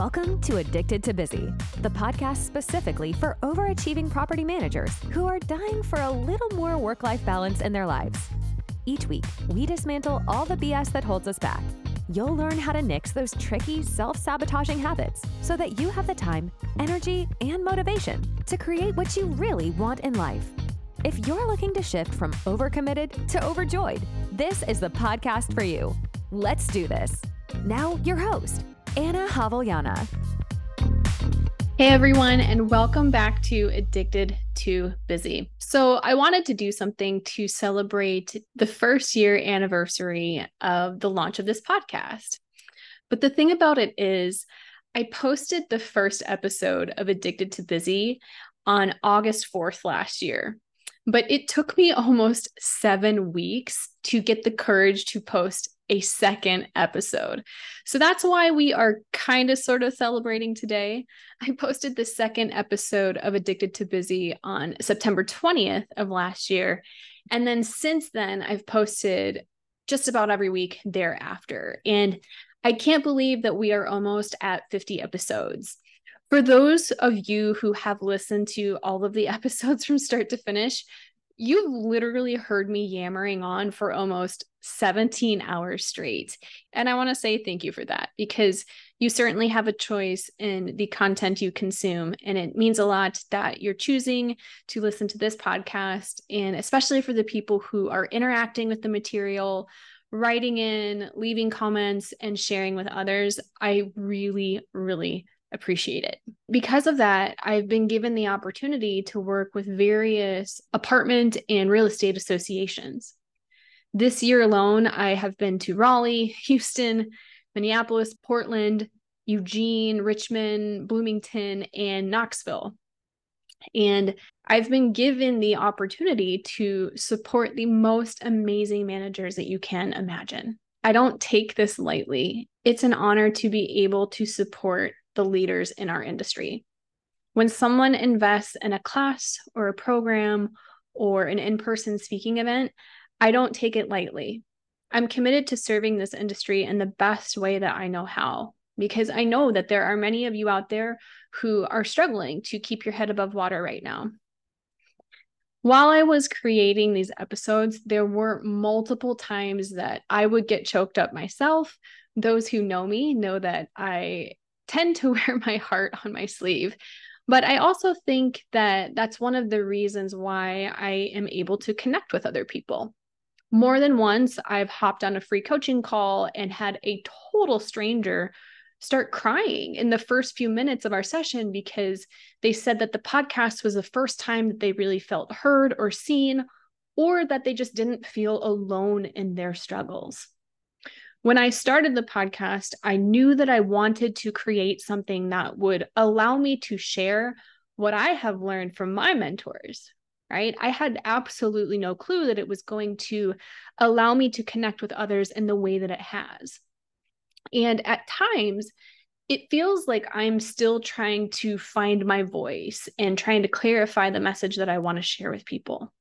Welcome to Addicted to Busy, the podcast specifically for overachieving property managers who are dying for a little more work life balance in their lives. Each week, we dismantle all the BS that holds us back. You'll learn how to nix those tricky, self sabotaging habits so that you have the time, energy, and motivation to create what you really want in life. If you're looking to shift from overcommitted to overjoyed, this is the podcast for you. Let's do this. Now, your host, Anna Javellana. Hey everyone, and welcome back to Addicted to Busy. So, I wanted to do something to celebrate the first year anniversary of the launch of this podcast. But the thing about it is, I posted the first episode of Addicted to Busy on August 4th last year. But it took me almost seven weeks to get the courage to post a second episode. So that's why we are kind of sort of celebrating today. I posted the second episode of Addicted to Busy on September 20th of last year. And then since then, I've posted just about every week thereafter. And I can't believe that we are almost at 50 episodes. For those of you who have listened to all of the episodes from start to finish, you've literally heard me yammering on for almost 17 hours straight. And I want to say thank you for that because you certainly have a choice in the content you consume. And it means a lot that you're choosing to listen to this podcast. And especially for the people who are interacting with the material, writing in, leaving comments, and sharing with others, I really, really appreciate it. Because of that, I've been given the opportunity to work with various apartment and real estate associations. This year alone, I have been to Raleigh, Houston, Minneapolis, Portland, Eugene, Richmond, Bloomington, and Knoxville. And I've been given the opportunity to support the most amazing managers that you can imagine. I don't take this lightly. It's an honor to be able to support the leaders in our industry. When someone invests in a class or a program or an in person speaking event, I don't take it lightly. I'm committed to serving this industry in the best way that I know how, because I know that there are many of you out there who are struggling to keep your head above water right now. While I was creating these episodes, there were multiple times that I would get choked up myself. Those who know me know that I tend to wear my heart on my sleeve. But I also think that that's one of the reasons why I am able to connect with other people. More than once, I've hopped on a free coaching call and had a total stranger start crying in the first few minutes of our session because they said that the podcast was the first time that they really felt heard or seen, or that they just didn't feel alone in their struggles. When I started the podcast, I knew that I wanted to create something that would allow me to share what I have learned from my mentors, right? I had absolutely no clue that it was going to allow me to connect with others in the way that it has. And at times, it feels like I'm still trying to find my voice and trying to clarify the message that I want to share with people.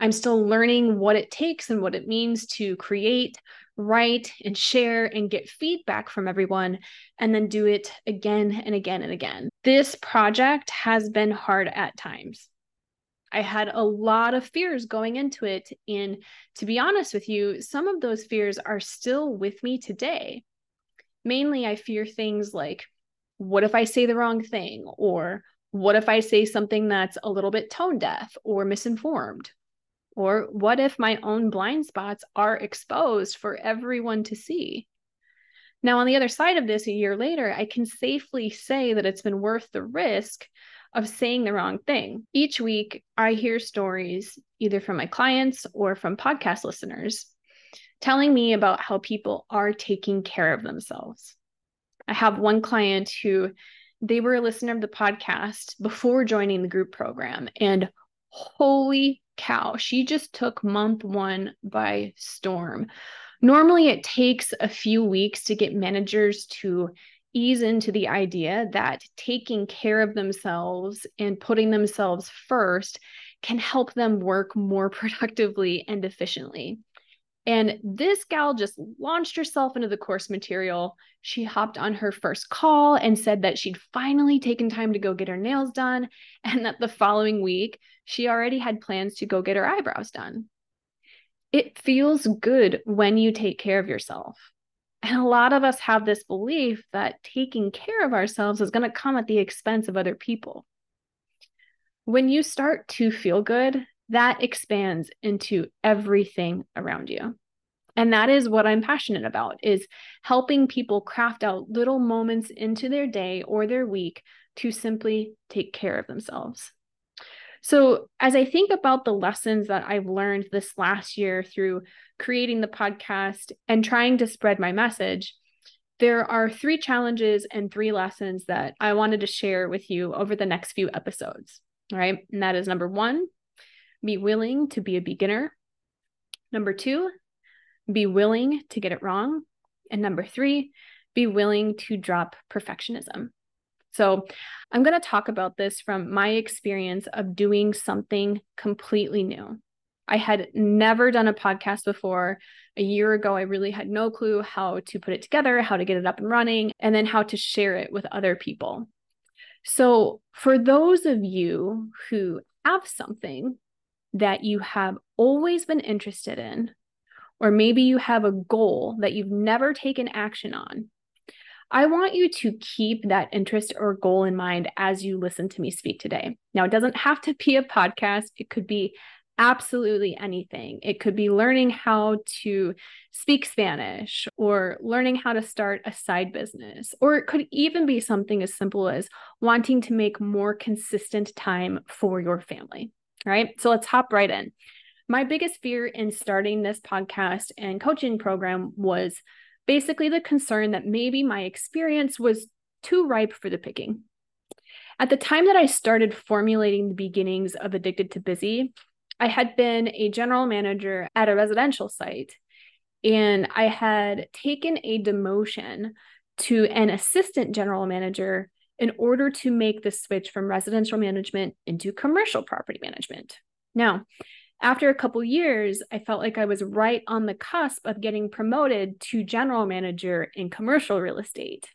I'm still learning what it takes and what it means to create, write and share and get feedback from everyone, and then do it again and again and again. This project has been hard at times. I had a lot of fears going into it. And to be honest with you, some of those fears are still with me today. Mainly, I fear things like what if I say the wrong thing? Or what if I say something that's a little bit tone deaf or misinformed? Or what if my own blind spots are exposed for everyone to see? Now, on the other side of this, a year later, I can safely say that it's been worth the risk of saying the wrong thing. Each week, I hear stories either from my clients or from podcast listeners telling me about how people are taking care of themselves. I have one client who they were a listener of the podcast before joining the group program, and holy cow, she just took month one by storm. Normally, it takes a few weeks to get managers to ease into the idea that taking care of themselves and putting themselves first can help them work more productively and efficiently. And this gal just launched herself into the course material. She hopped on her first call and said that she'd finally taken time to go get her nails done, and that the following week, she already had plans to go get her eyebrows done. It feels good when you take care of yourself. And a lot of us have this belief that taking care of ourselves is going to come at the expense of other people. When you start to feel good, that expands into everything around you. And that is what I'm passionate about is helping people craft out little moments into their day or their week to simply take care of themselves. So, as I think about the lessons that I've learned this last year through creating the podcast and trying to spread my message, there are three challenges and three lessons that I wanted to share with you over the next few episodes. All right. And that is number one, be willing to be a beginner. Number two, be willing to get it wrong. And number three, be willing to drop perfectionism. So, I'm going to talk about this from my experience of doing something completely new. I had never done a podcast before. A year ago, I really had no clue how to put it together, how to get it up and running, and then how to share it with other people. So, for those of you who have something that you have always been interested in, or maybe you have a goal that you've never taken action on, I want you to keep that interest or goal in mind as you listen to me speak today. Now, it doesn't have to be a podcast, it could be absolutely anything. It could be learning how to speak Spanish or learning how to start a side business, or it could even be something as simple as wanting to make more consistent time for your family. Right. So let's hop right in. My biggest fear in starting this podcast and coaching program was basically the concern that maybe my experience was too ripe for the picking. At the time that I started formulating the beginnings of Addicted to Busy, I had been a general manager at a residential site and I had taken a demotion to an assistant general manager in order to make the switch from residential management into commercial property management. Now, after a couple years, I felt like I was right on the cusp of getting promoted to general manager in commercial real estate.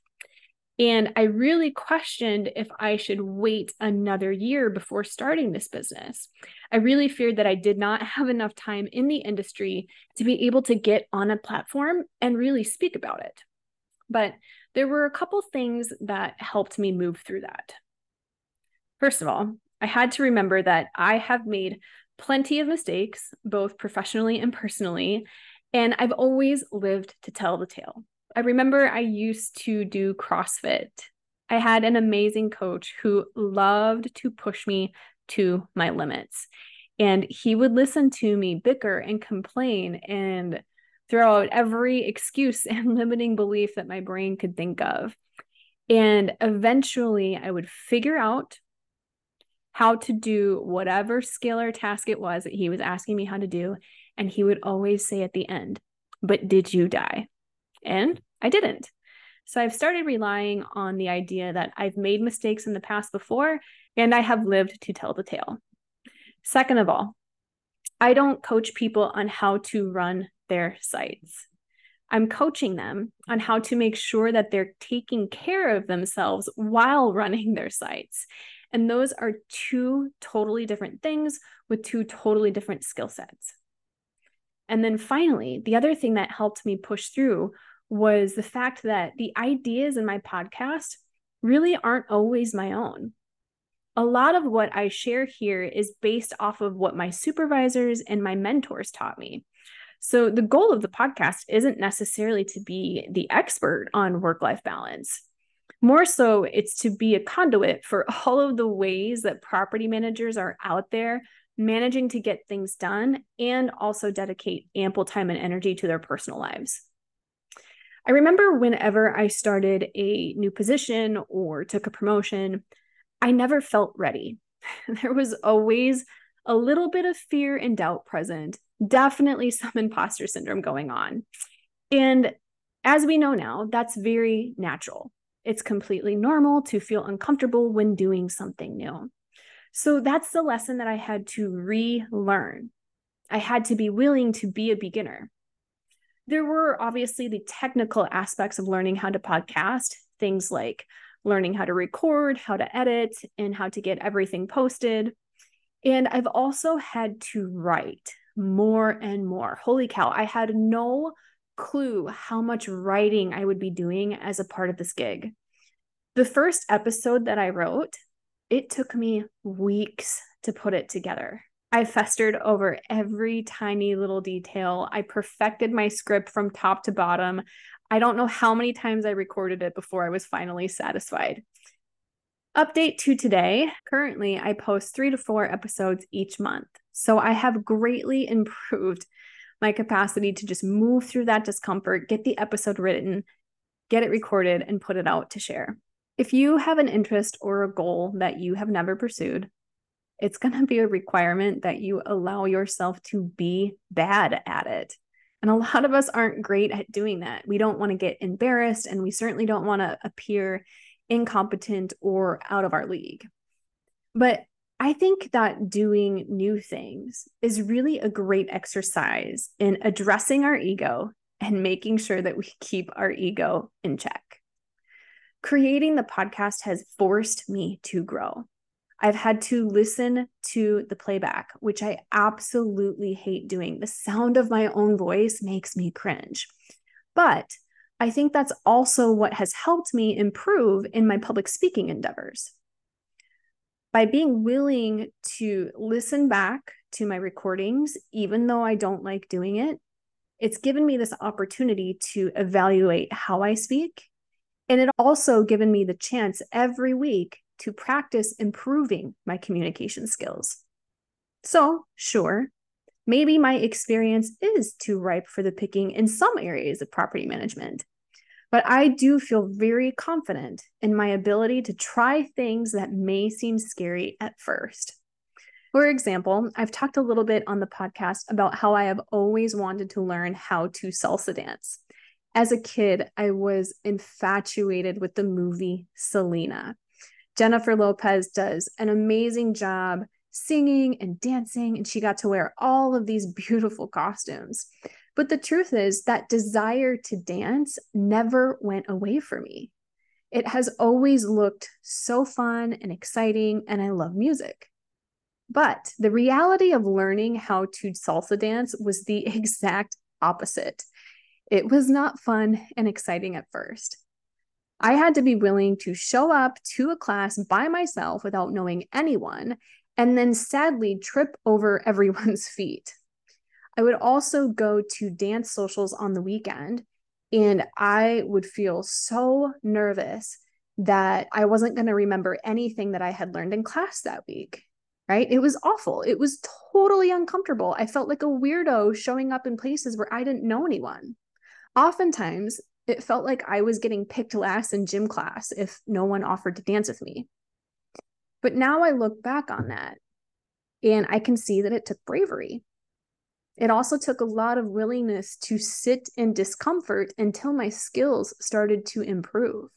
And I really questioned if I should wait another year before starting this business. I really feared that I did not have enough time in the industry to be able to get on a platform and really speak about it. But there were a couple things that helped me move through that. First of all, I had to remember that I have made plenty of mistakes, both professionally and personally, and I've always lived to tell the tale. I remember I used to do CrossFit. I had an amazing coach who loved to push me to my limits. And he would listen to me bicker and complain and throw out every excuse and limiting belief that my brain could think of. And eventually I would figure out how to do whatever skill or task it was that he was asking me how to do. And he would always say at the end, But did you die? And I didn't. So I've started relying on the idea that I've made mistakes in the past before and I have lived to tell the tale. Second of all, I don't coach people on how to run their sites. I'm coaching them on how to make sure that they're taking care of themselves while running their sites. And those are two totally different things with two totally different skill sets. And then finally, the other thing that helped me push through was the fact that the ideas in my podcast really aren't always my own. A lot of what I share here is based off of what my supervisors and my mentors taught me. So, the goal of the podcast isn't necessarily to be the expert on work life balance. More so, it's to be a conduit for all of the ways that property managers are out there managing to get things done and also dedicate ample time and energy to their personal lives. I remember whenever I started a new position or took a promotion, I never felt ready. there was always a little bit of fear and doubt present, definitely some imposter syndrome going on. And as we know now, that's very natural. It's completely normal to feel uncomfortable when doing something new. So that's the lesson that I had to relearn. I had to be willing to be a beginner. There were obviously the technical aspects of learning how to podcast, things like learning how to record, how to edit, and how to get everything posted. And I've also had to write more and more. Holy cow, I had no clue how much writing I would be doing as a part of this gig. The first episode that I wrote, it took me weeks to put it together. I festered over every tiny little detail. I perfected my script from top to bottom. I don't know how many times I recorded it before I was finally satisfied. Update to today. Currently, I post three to four episodes each month. So I have greatly improved my capacity to just move through that discomfort, get the episode written, get it recorded, and put it out to share. If you have an interest or a goal that you have never pursued, it's going to be a requirement that you allow yourself to be bad at it. And a lot of us aren't great at doing that. We don't want to get embarrassed, and we certainly don't want to appear incompetent or out of our league. But I think that doing new things is really a great exercise in addressing our ego and making sure that we keep our ego in check. Creating the podcast has forced me to grow. I've had to listen to the playback, which I absolutely hate doing. The sound of my own voice makes me cringe. But I think that's also what has helped me improve in my public speaking endeavors. By being willing to listen back to my recordings, even though I don't like doing it, it's given me this opportunity to evaluate how I speak. And it also given me the chance every week to practice improving my communication skills. So, sure, maybe my experience is too ripe for the picking in some areas of property management, but I do feel very confident in my ability to try things that may seem scary at first. For example, I've talked a little bit on the podcast about how I have always wanted to learn how to salsa dance. As a kid, I was infatuated with the movie Selena. Jennifer Lopez does an amazing job singing and dancing, and she got to wear all of these beautiful costumes. But the truth is, that desire to dance never went away for me. It has always looked so fun and exciting, and I love music. But the reality of learning how to salsa dance was the exact opposite. It was not fun and exciting at first. I had to be willing to show up to a class by myself without knowing anyone and then sadly trip over everyone's feet. I would also go to dance socials on the weekend and I would feel so nervous that I wasn't going to remember anything that I had learned in class that week. Right? It was awful. It was totally uncomfortable. I felt like a weirdo showing up in places where I didn't know anyone. Oftentimes, it felt like I was getting picked last in gym class if no one offered to dance with me. But now I look back on that and I can see that it took bravery. It also took a lot of willingness to sit in discomfort until my skills started to improve.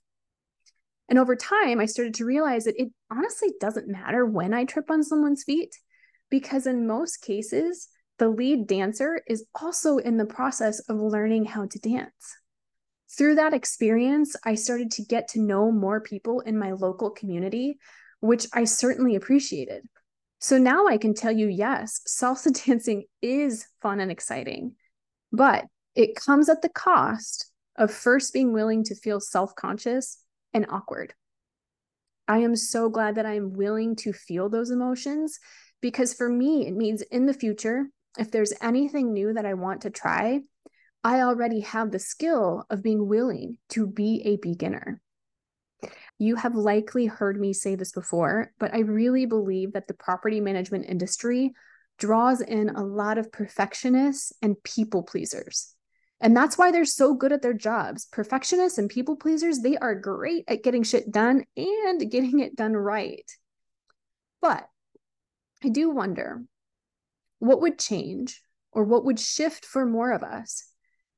And over time, I started to realize that it honestly doesn't matter when I trip on someone's feet, because in most cases, the lead dancer is also in the process of learning how to dance. Through that experience, I started to get to know more people in my local community, which I certainly appreciated. So now I can tell you yes, salsa dancing is fun and exciting, but it comes at the cost of first being willing to feel self conscious and awkward. I am so glad that I am willing to feel those emotions because for me, it means in the future, if there's anything new that I want to try, I already have the skill of being willing to be a beginner. You have likely heard me say this before, but I really believe that the property management industry draws in a lot of perfectionists and people pleasers. And that's why they're so good at their jobs. Perfectionists and people pleasers, they are great at getting shit done and getting it done right. But I do wonder what would change or what would shift for more of us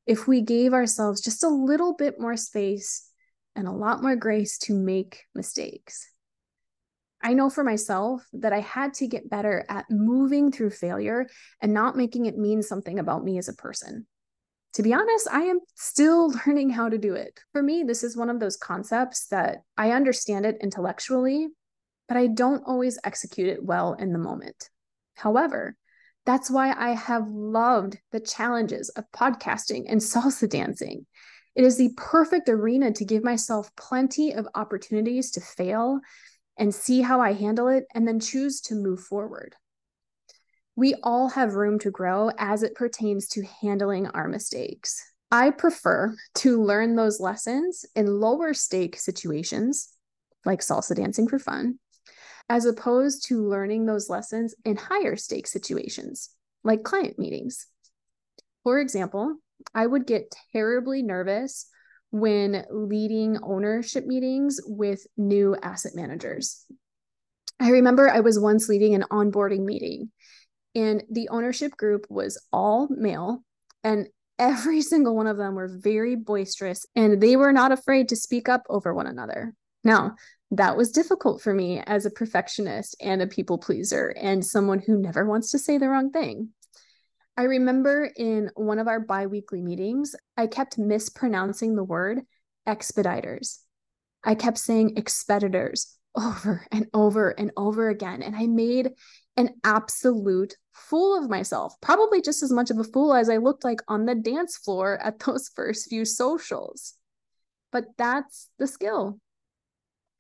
if we gave ourselves just a little bit more space and a lot more grace to make mistakes. I know for myself that I had to get better at moving through failure and not making it mean something about me as a person. to be honest, I am still learning how to do it. For me, this is one of those concepts that I understand it intellectually, but I don't always execute it well in the moment. However, that's why I have loved the challenges of podcasting and salsa dancing. It is the perfect arena to give myself plenty of opportunities to fail and see how I handle it and then choose to move forward. We all have room to grow as it pertains to handling our mistakes. I prefer to learn those lessons in lower stake situations, like salsa dancing for fun, as opposed to learning those lessons in higher stake situations, like client meetings. For example, I would get terribly nervous when leading ownership meetings with new asset managers. I remember I was once leading an onboarding meeting and the ownership group was all male, and every single one of them were very boisterous and they were not afraid to speak up over one another. Now, that was difficult for me as a perfectionist and a people pleaser and someone who never wants to say the wrong thing. I remember in one of our bi weekly meetings, I kept mispronouncing the word expediters. I kept saying expeditors over and over and over again. And I made an absolute fool of myself, probably just as much of a fool as I looked like on the dance floor at those first few socials. But that's the skill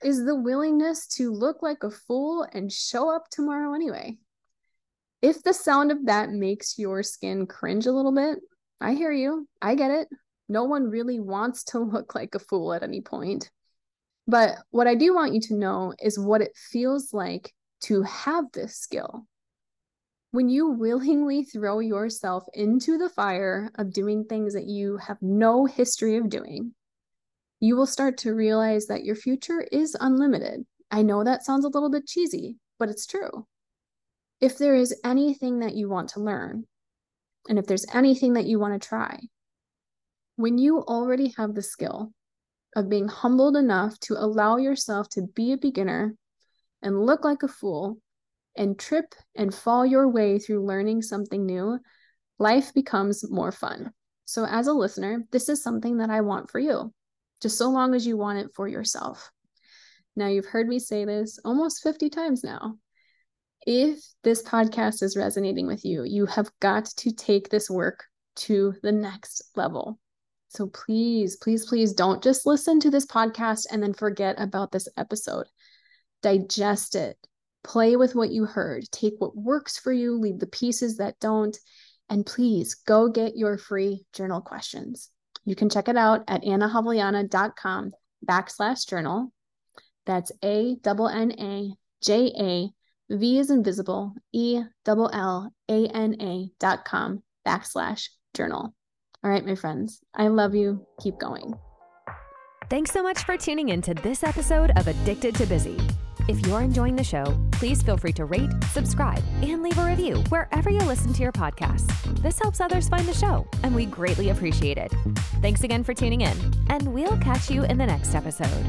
is the willingness to look like a fool and show up tomorrow anyway. If the sound of that makes your skin cringe a little bit, I hear you. I get it. No one really wants to look like a fool at any point. But what I do want you to know is what it feels like to have this skill. When you willingly throw yourself into the fire of doing things that you have no history of doing, you will start to realize that your future is unlimited. I know that sounds a little bit cheesy, but it's true. If there is anything that you want to learn, and if there's anything that you want to try, when you already have the skill of being humbled enough to allow yourself to be a beginner and look like a fool and trip and fall your way through learning something new, life becomes more fun. So, as a listener, this is something that I want for you, just so long as you want it for yourself. Now, you've heard me say this almost 50 times now. If this podcast is resonating with you, you have got to take this work to the next level. So please, please, please don't just listen to this podcast and then forget about this episode digest it, play with what you heard, take what works for you, leave the pieces that don't, and please go get your free journal questions. You can check it out at annajavellana.com backslash journal. That's A double N A J A V is invisible E double L A N A dot com backslash journal. All right, my friends, I love you. Keep going. Thanks so much for tuning in to this episode of Addicted to Busy. If you're enjoying the show, please feel free to rate, subscribe, and leave a review wherever you listen to your podcasts. This helps others find the show, and we greatly appreciate it. Thanks again for tuning in, and we'll catch you in the next episode.